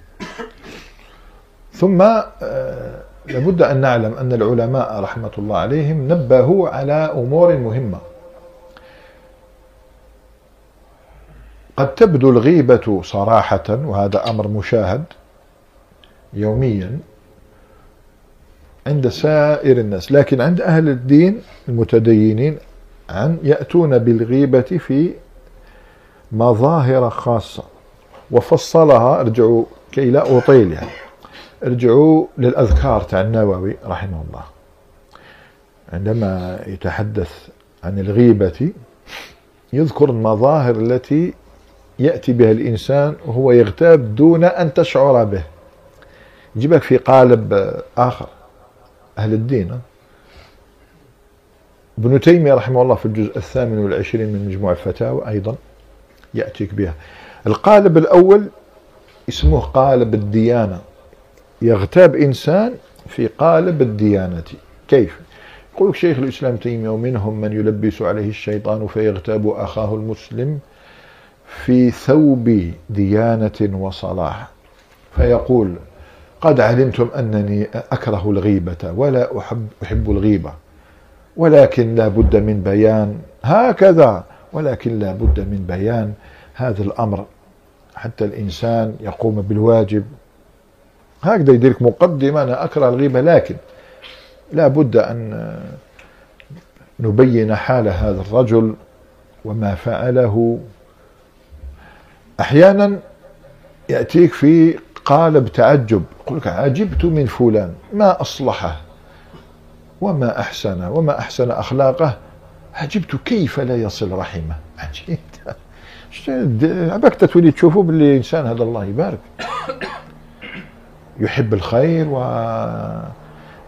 ثم آه، لابد أن نعلم أن العلماء رحمة الله عليهم نبهوا على أمور مهمة. قد تبدو الغيبة صراحة وهذا أمر مشاهد يوميا عند سائر الناس لكن عند أهل الدين المتدينين عن يأتون بالغيبة في مظاهر خاصة. وفصلها ارجعوا كي لا أطيل يعني ارجعوا للأذكار تاع النووي رحمه الله. عندما يتحدث عن الغيبة يذكر المظاهر التي يأتي بها الإنسان وهو يغتاب دون أن تشعر به. يجيبك في قالب آخر أهل الدين ابن تيمية رحمه الله في الجزء الثامن والعشرين من مجموع الفتاوى أيضا يأتيك بها. القالب الأول اسمه قالب الديانة. يغتاب إنسان في قالب الديانة. كيف؟ يقول شيخ الإسلام تيمية ومنهم من يلبس عليه الشيطان فيغتاب أخاه المسلم في ثوب ديانة وصلاح. فيقول قد علمتم أنني أكره الغيبة ولا أحب, أحب الغيبة. ولكن لا بد من بيان هكذا ولكن لا بد من بيان هذا الأمر. حتى الإنسان يقوم بالواجب. هكذا يديرك مقدمة أنا أكره الغيبة لكن لا بد أن نبين حال هذا الرجل وما فعله. أحيانا يأتيك في قالب تعجب يقول لك عجبت من فلان ما أصلحه؟ وما أحسن وما أحسن أخلاقه؟ عجبت كيف لا يصل رحمه؟ عجبت [laughs] عباك تولي تشوفوا باللي إنسان هذا الله يبارك. يحب الخير و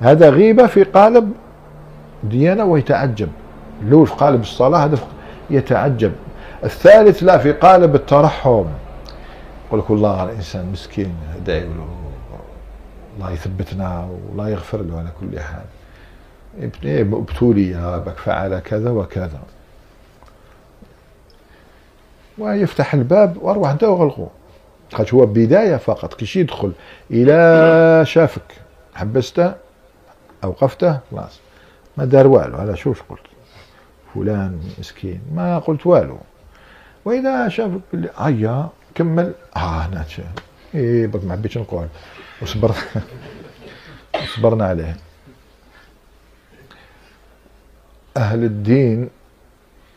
هذا غيبة في قالب ديانة ويتعجب. لو في قالب الصلاة هذا يتعجب. الثالث لا في قالب الترحم. يقول لك والله الإنسان مسكين ادعي له الله يثبتنا والله يغفر له على كل حال. ابتولي بك فعل كذا وكذا. ويفتح الباب وأروح أنت وغلقوا خاطر هو بداية فقط كيش يدخل إلى شافك. حبسته أوقفته خلاص. ما دار والو على شوش قلت؟ فلان مسكين. ما قلت والو. وإذا شافك اللي هيا كمل. آه هنا إيه بك ما حبيتش نقول وصبر. [laughs] صبرنا عليه. أهل الدين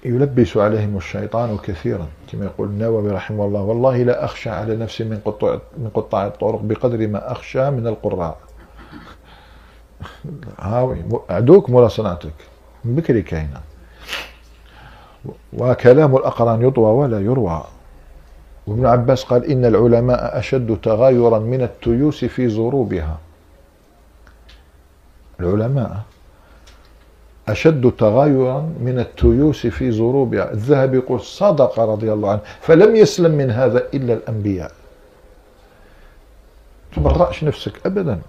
يلبس عليهم الشيطان كثيرا كما يقول النووي رحمه الله. والله لا أخشى على نفسي من قطاع من قطاع الطرق بقدر ما أخشى من القراء. [laughs] هاوي عدوك مولا صنعتك؟ بكري كاينة وكلام الأقران يطوى ولا يروى. وابن عباس قال إن العلماء أشد تغايرا من التيوس في زروبها العلماء أشد تغايرا من التيوس في زروبها الذهب يقول صدق رضي الله عنه فلم يسلم من هذا إلا الأنبياء. تبرأش نفسك أبدا.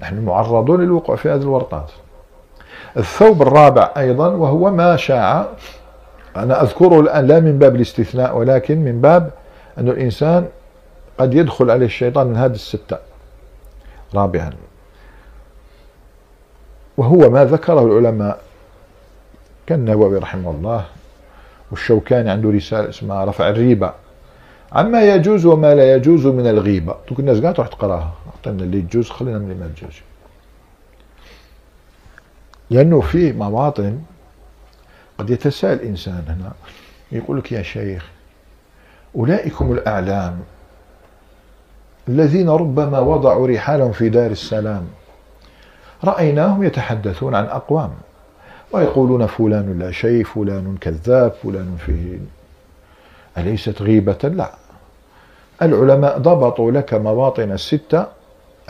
نحن معرضون للوقوع في هذه الورطات. الثوب الرابع أيضا وهو ما شاع أنا أذكره الآن لا من باب الاستثناء ولكن من باب أن الإنسان قد يدخل عليه الشيطان من هذه الستة رابعا. وهو ما ذكره العلماء كالنووي رحمه الله والشوكاني عنده رسالة اسمها رفع الريبة. عما يجوز وما لا يجوز من الغيبة. دوك الناس قاعد تروح تقرأها. أعطينا اللي يجوز خلينا من اللي ما يجوز. لأنه في مواطن قد يتساءل الإنسان هنا يقول لك يا شيخ أولئك هم الأعلام الذين ربما وضعوا رحالهم في دار السلام رأيناهم يتحدثون عن أقوام ويقولون فلان لا شيء فلان كذاب فلان فيه أليست غيبة؟ لا. العلماء ضبطوا لك مواطن الستة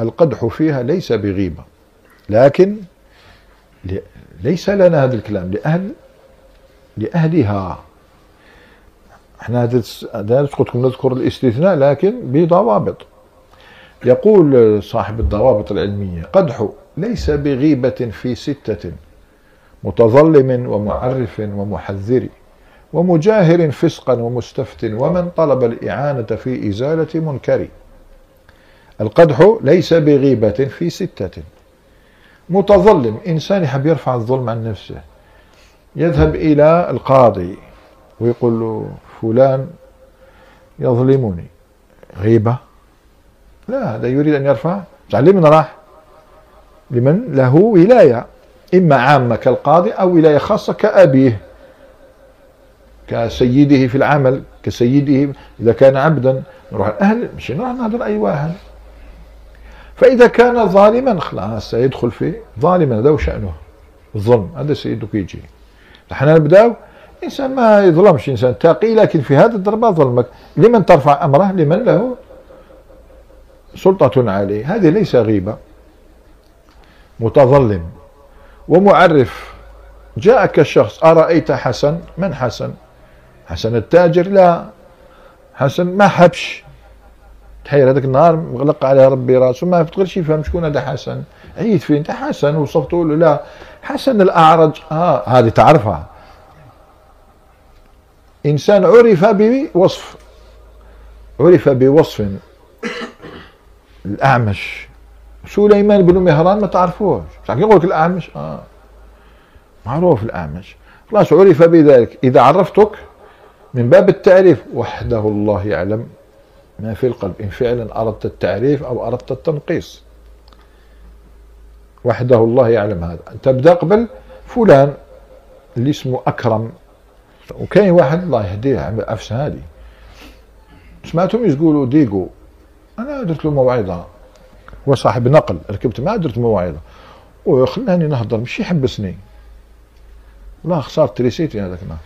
القدح فيها ليس بغيبة لكن ليس لنا هذا الكلام لأهل لأهلها. إحنا قلت نذكر الاستثناء لكن بضوابط. يقول صاحب الضوابط العلمية قدح ليس بغيبة في ستة متظلم ومعرف ومحذر ومجاهر فسقا ومستفت ومن طلب الإعانة في إزالة منكر. القدح ليس بغيبة في ستة. متظلم إنسان يحب يرفع الظلم عن نفسه. يذهب إلى القاضي ويقول له فلان يظلمني. غيبة؟ لا هذا يريد أن يرفع لمن راح لمن له ولاية إما عامة كالقاضي أو ولاية خاصة كأبيه كسيده في العمل كسيده إذا كان عبدا. نروح الأهل مش نروح نهضر أي واحد. فإذا كان ظالما خلاص سيدخل في ظالما هذا شأنه الظلم هذا سيدك يجي. نحن نبداو إنسان ما يظلمش إنسان تقي لكن في هذا الضربة ظلمك. لمن ترفع أمره؟ لمن له سلطة عليه. هذه ليس غيبة. متظلم. ومعرف. جاءك الشخص أرأيت حسن؟ من حسن؟ حسن التاجر؟ لا. حسن ما حبش. تحير هذاك النهار مغلق عليه ربي راسه ما تقدرش يفهم شكون هذا حسن. عيد فين أنت حسن وصفته له لا. حسن الأعرج. آه هذه تعرفها. إنسان عرف بوصف عرف بوصف الأعمش. سليمان بن مهران ما تعرفوش. صح يقول لك الأعمش؟ آه. معروف الأعمش. خلاص عرف بذلك. إذا عرفتك من باب التعريف وحده الله يعلم ما في القلب. إن فعلا أردت التعريف أو أردت التنقيص. وحده الله يعلم هذا. تبدأ قبل فلان اللي اسمه أكرم. وكاين واحد الله يهديه أفس هادي سمعتهم يقولوا ديغو أنا درت له موعظة. هو صاحب نقل ركبت معاه درت موعظة. وخلاني نهضر مش يحبسني. والله خسرت تريسيتي هذاك النهار.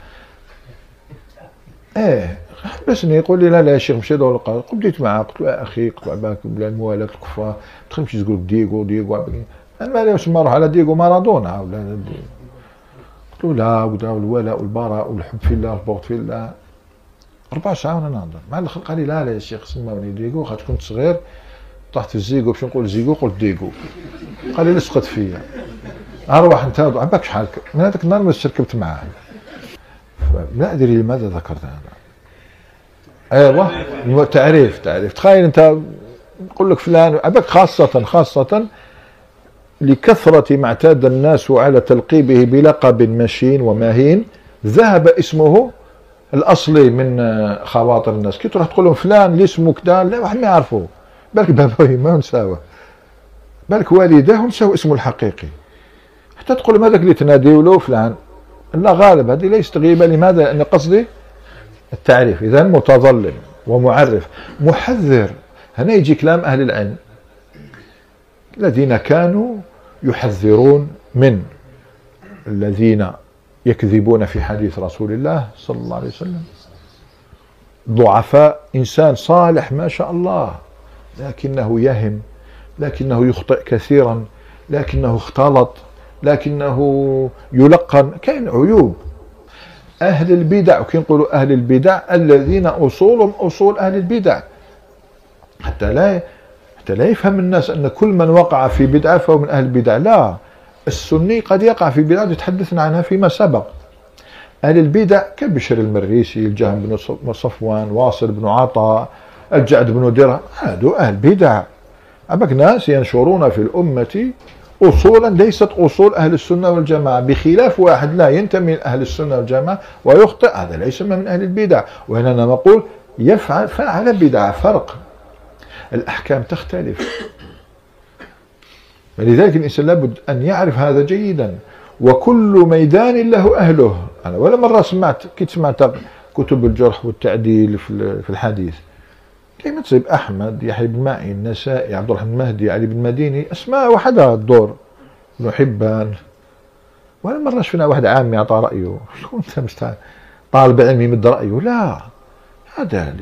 إيه حبسني. يقول لي لا لا يا شيخ مشي دور القاضي. بديت معاه قلت له يا أخي له عباك بلا الموالاه الكفار. ما تخمش تقول ديغو ديغو أنا واش نروح على ديغو مارادونا ولا قلت له لا ودا الولاء والبراء والحب في الله والبغض في الله. ربع ساعة وأنا نهضر مع الآخر قال لي لا لا يا شيخ سموني ديغو خاطر كنت صغير طحت في الزيغو باش نقول زيغو قلت ديغو قال لي لصقت فيا أروح انت عباك شحال؟ من هذاك النهار ما ركبت معاه. لا أدري لماذا ذكرت هذا أيوه تعريف تعريف. تخيل أنت نقول لك فلان عباك خاصة خاصة لكثرة ما اعتاد الناس على تلقيبه بلقب مشين ومهين ذهب اسمه الأصلي من خواطر الناس. كي تروح تقول لهم فلان اللي اسمه كذا لا واحد ما يعرفوه بالك بابويه [laughs] ما مساوى بالك والداه مساوى اسمه الحقيقي. حتى تقول لهم هذاك اللي تناديو له فلان. لا غالب هذه ليست غيبة. لماذا؟ لأن قصدي التعريف. اذا متظلم ومعرف. محذر. هنا يجي كلام أهل العلم. الذين كانوا يحذرون من الذين يكذبون في حديث رسول الله صلى الله عليه وسلم. ضعفاء إنسان صالح ما شاء الله لكنه يهم لكنه يخطئ كثيرا لكنه اختلط لكنه يلقن. كاين عيوب. أهل البدع وكي نقولوا أهل البدع الذين أصولهم أصول أهل البدع. حتى لا حتى لا يفهم الناس أن كل من وقع في بدعة فهو من أهل البدع. لا السني قد يقع في بدعة تحدثنا عنها فيما سبق. أهل البدع كبشر المريسي الجهم بن صفوان واصل بن عطاء الجعد بن درهم هذو أهل بدع. أبك ناس ينشرون في الأمة أصولا ليست أصول أهل السنة والجماعة. بخلاف واحد لا ينتمي من أهل السنة والجماعة ويخطئ. هذا ليس من أهل البدع. وهنا نقول يفعل فعل بدعة فرق. الأحكام تختلف. فلذلك الإنسان لابد أن يعرف هذا جيدا. وكل ميدان له أهله. أنا ولا مرة سمعت كنت سمعت كتب الجرح والتعديل في الحديث. كيما تصيب أحمد يحيى بن معين النسائي عبد الرحمن المهدي علي بن مديني أسماء وحدها الدور. بن حبان. ولا مرة شفنا واحد عامي اعطى رأيه. شكون أنت طالب علم يمد رأيه. لا. هذا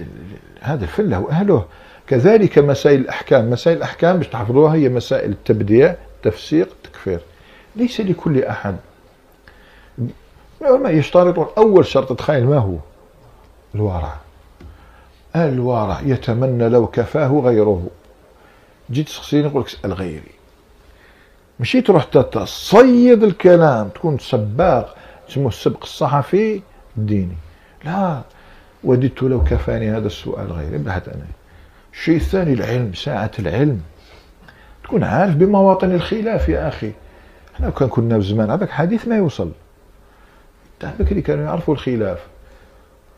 هذا الفن له أهله. كذلك مسائل الأحكام. مسائل الأحكام باش تحفظوها هي مسائل التبديع التفسيق التكفير. ليس لكل أحد. العلماء يشترطون أول شرط تخيل ما هو؟ الورع. الورع يتمنى لو كفاه غيره. جيت تسقسيني نقول لك اسأل غيري. مشي تروح تصيد الكلام. تكون سباق اسمه السبق الصحفي الديني. لا وددت لو كفاني هذا السؤال غيري. بحث أنا الشيء الثاني العلم ساعة العلم. تكون عارف بمواطن الخلاف يا أخي. إحنا كان كنا في زمان هذاك حديث ما يوصل. بكري كانوا يعرفوا الخلاف.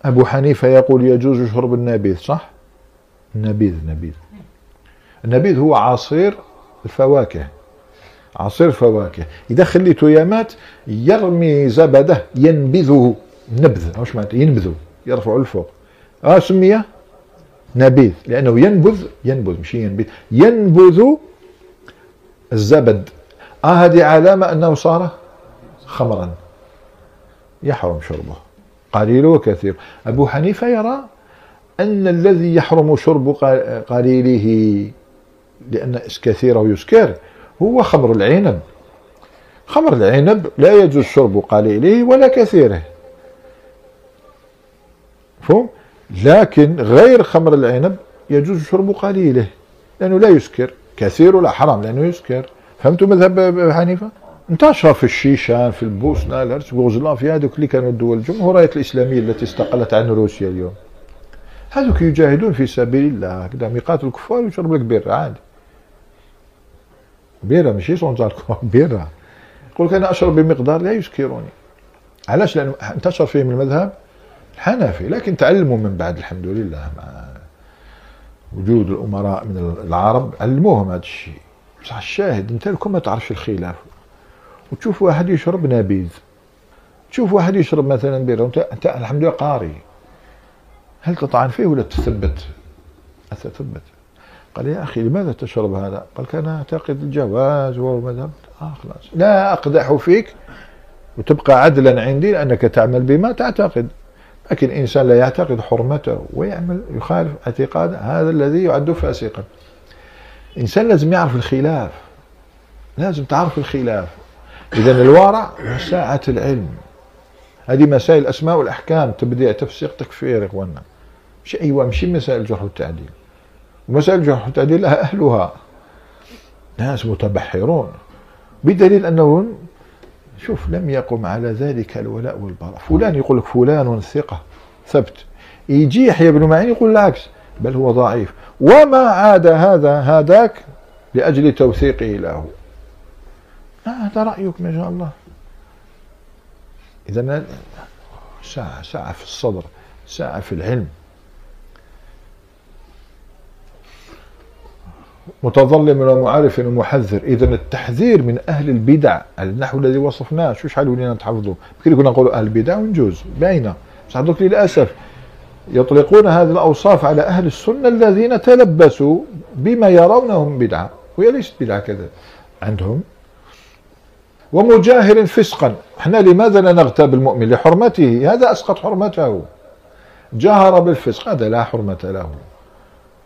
أبو حنيفة يقول يجوز شرب النبيذ صح؟ النبيذ نبيذ النبيذ هو عصير الفواكه. عصير فواكه إذا خليته يمات يرمي زبده ينبذه. نبذ واش معناته ينبذه يرفع الفوق آه سمي نبيذ لأنه ينبذ ينبذ مش ينبذ. ينبذ الزبد. آه هذه علامة أنه صار خمرا. يحرم شربه. قليل وكثير. أبو حنيفة يرى أن الذي يحرم شرب قليله لأن كثيره يسكر هو خمر العنب. خمر العنب لا يجوز شرب قليله ولا كثيره. فهم لكن غير خمر العنب يجوز شرب قليله لأنه لا يسكر. كثير لا حرام لأنه يسكر. فهمتوا مذهب حنيفة؟ انتشر في الشيشان في البوسنة الهرس في هذوك اللي كانوا الدول الجمهوريات الإسلامية التي استقلت عن روسيا اليوم. هذوك يجاهدون في سبيل الله كذا ميقات الكفار ويشرب لك بيرة عادي. بيرة ماشي سونزار [laughs] بيرة. يقول لك أنا أشرب بمقدار لا يسكرني. علاش؟ لأنه انتشر فيهم المذهب؟ الحنفي لكن تعلموا من بعد الحمد لله مع وجود الأمراء من العرب علموهم هذا الشيء. بصح الشاهد أنت لكم ما تعرفش الخلاف. وتشوف واحد يشرب نبيذ. تشوف واحد يشرب مثلا بيرة وانت أنت الحمد لله قاري. هل تطعن فيه ولا تثبت؟ تثبت قال يا أخي لماذا تشرب هذا؟ قال كان أعتقد الجواز وماذا آه خلاص. لا أقدح فيك وتبقى عدلا عندي لأنك تعمل بما تعتقد. لكن انسان لا يعتقد حرمته ويعمل يخالف اعتقاد هذا الذي يعد فاسقا. الإنسان لازم يعرف الخلاف لازم تعرف الخلاف. اذا الورع ساعة العلم. هذه مسائل الاسماء والاحكام تبديع تفسيق تكفير يا اخواننا مش أيوه مش مسائل الجرح والتعديل. ومسائل الجرح والتعديل لها أهلها. ناس متبحرون. بدليل انه شوف لم يقم على ذلك الولاء والبراء. فلان يقول لك فلان ثقة ثبت. يجي يحيى بن معين يقول العكس بل هو ضعيف. وما عاد هذا هذاك لأجل توثيقه له. هذا رأيك ما شاء الله. إذا ساعة ساعة في الصدر ساعة في العلم. متظلم ومعرف ومحذر اذا التحذير من أهل البدع النحو الذي وصفناه شو شحال ولينا نتحفظوا بكري كنا نقولوا أهل البدع ونجوز باينة. بصح دوك للأسف يطلقون هذه الأوصاف على أهل السنة الذين تلبسوا بما يرونهم بدعة. وهي ليست بدعة كذا. عندهم. ومجاهر فسقا. إحنا لماذا لا نغتاب المؤمن؟ لحرمته. هذا أسقط حرمته. جهر بالفسق هذا لا حرمة له.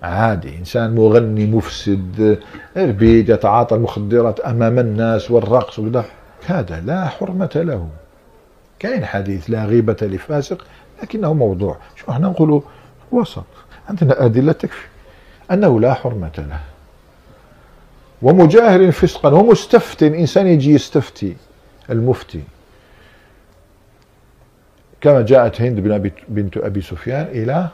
عادي إنسان مغني مفسد ربيد يتعاطى المخدرات أمام الناس والرقص وكذا. هذا لا حرمة له. كاين حديث لا غيبة لفاسق لكنه موضوع. شو إحنا نقولوا وسط. عندنا أدلة تكفي أنه لا حرمة له. ومجاهر فسقا ومستفت إنسان يجي يستفتي المفتي. كما جاءت هند بنت أبي سفيان إلى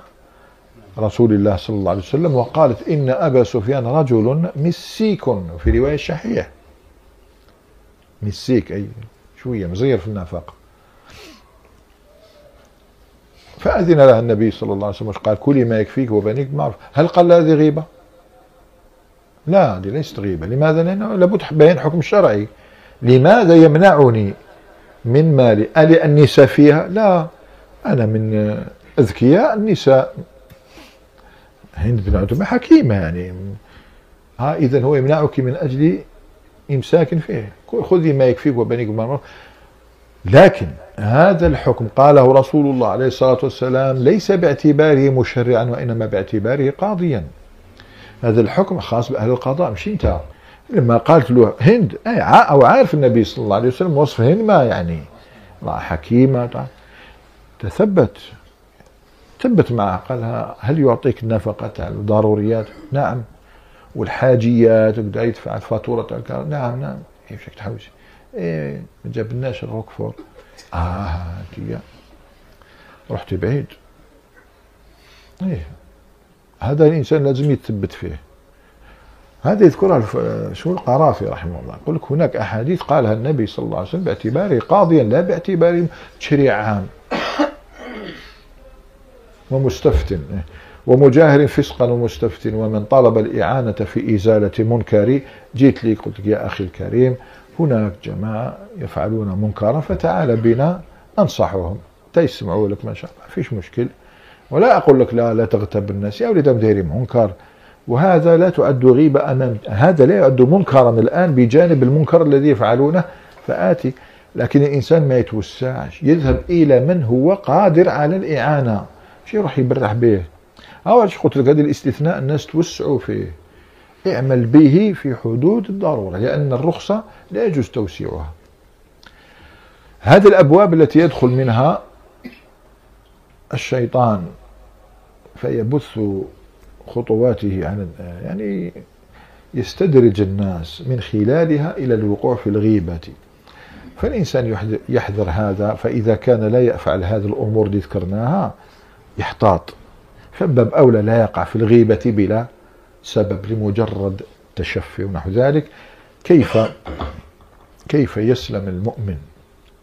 رسول الله صلى الله عليه وسلم وقالت إن أبا سفيان رجل مسيك في رواية شحيح. مسيك أي شوية مزير في النفاق. فأذن لها النبي صلى الله عليه وسلم قال؟ كلي ما يكفيك وبنيك معروف. هل قال هذه غيبة؟ لا هذه ليست غيبة. لماذا؟ لأنه لابد بيان حكم شرعي. لماذا يمنعني من مالي؟ ألي أني سفيها لا أنا من أذكياء النساء. هند بن عتبة حكيمة يعني. ها إذا هو يمنعك من أجل إمساك فيه. خذي ما يكفيك وبنيك بالمعروف لكن هذا الحكم قاله رسول الله عليه الصلاة والسلام ليس باعتباره مشرعا وإنما باعتباره قاضيا. هذا الحكم خاص بأهل القضاء مش أنت. لما قالت له هند أو عارف النبي صلى الله عليه وسلم وصف هند ما يعني. حكيمة تثبت. ثبت معه قال هل يعطيك النفقة تاع الضروريات؟ نعم. والحاجيات وكذا يدفع الفاتورة تاع الكهرباء. نعم نعم. كيف إيه تحوس إيه ما جابلناش الروكفور آه هاتي رحت بعيد. إيه هذا الإنسان لازم يتثبت فيه. هذا يذكرها شو القرافي رحمه الله. يقول لك هناك أحاديث قالها النبي صلى الله عليه وسلم باعتباره قاضيا لا باعتباره تشريع عام. ومستفت. ومجاهر فسقا ومستفت. ومن طلب الإعانة في إزالة منكر جيت لي قلت يا أخي الكريم هناك جماعة يفعلون منكرا فتعال بنا ننصحهم تيسمعوا لك ما شاء الله فيش مشكل. ولا أقول لك لا لا تغتب الناس يا ولد ديري منكر. وهذا لا تعد غيبة أمام هذا لا يعد منكرا الآن بجانب المنكر الذي يفعلونه. فآتي. لكن الإنسان ما يتوسعش يذهب إلى من هو قادر على الإعانة. شي يروح يبرح به أول قلت لك هذا الاستثناء الناس توسعوا فيه. اعمل به في حدود الضرورة لأن الرخصة لا يجوز توسيعها. هذه الأبواب التي يدخل منها الشيطان فيبث خطواته عن يعني يستدرج الناس من خلالها إلى الوقوع في الغيبة. فالإنسان يحذر هذا فإذا كان لا يفعل هذه الأمور التي ذكرناها يحتاط. فباب أولى لا يقع في الغيبة بلا سبب لمجرد تشفي ونحو ذلك. كيف؟ كيف يسلم المؤمن؟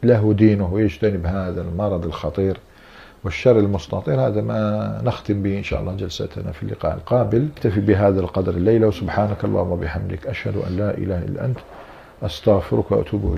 له دينه ويجتنب هذا المرض الخطير والشر المستطير. هذا ما نختم به إن شاء الله جلستنا في اللقاء القابل. اكتفي بهذا القدر الليلة وسبحانك اللهم وبحمدك أشهد أن لا إله إلا أنت أستغفرك وأتوب إليك.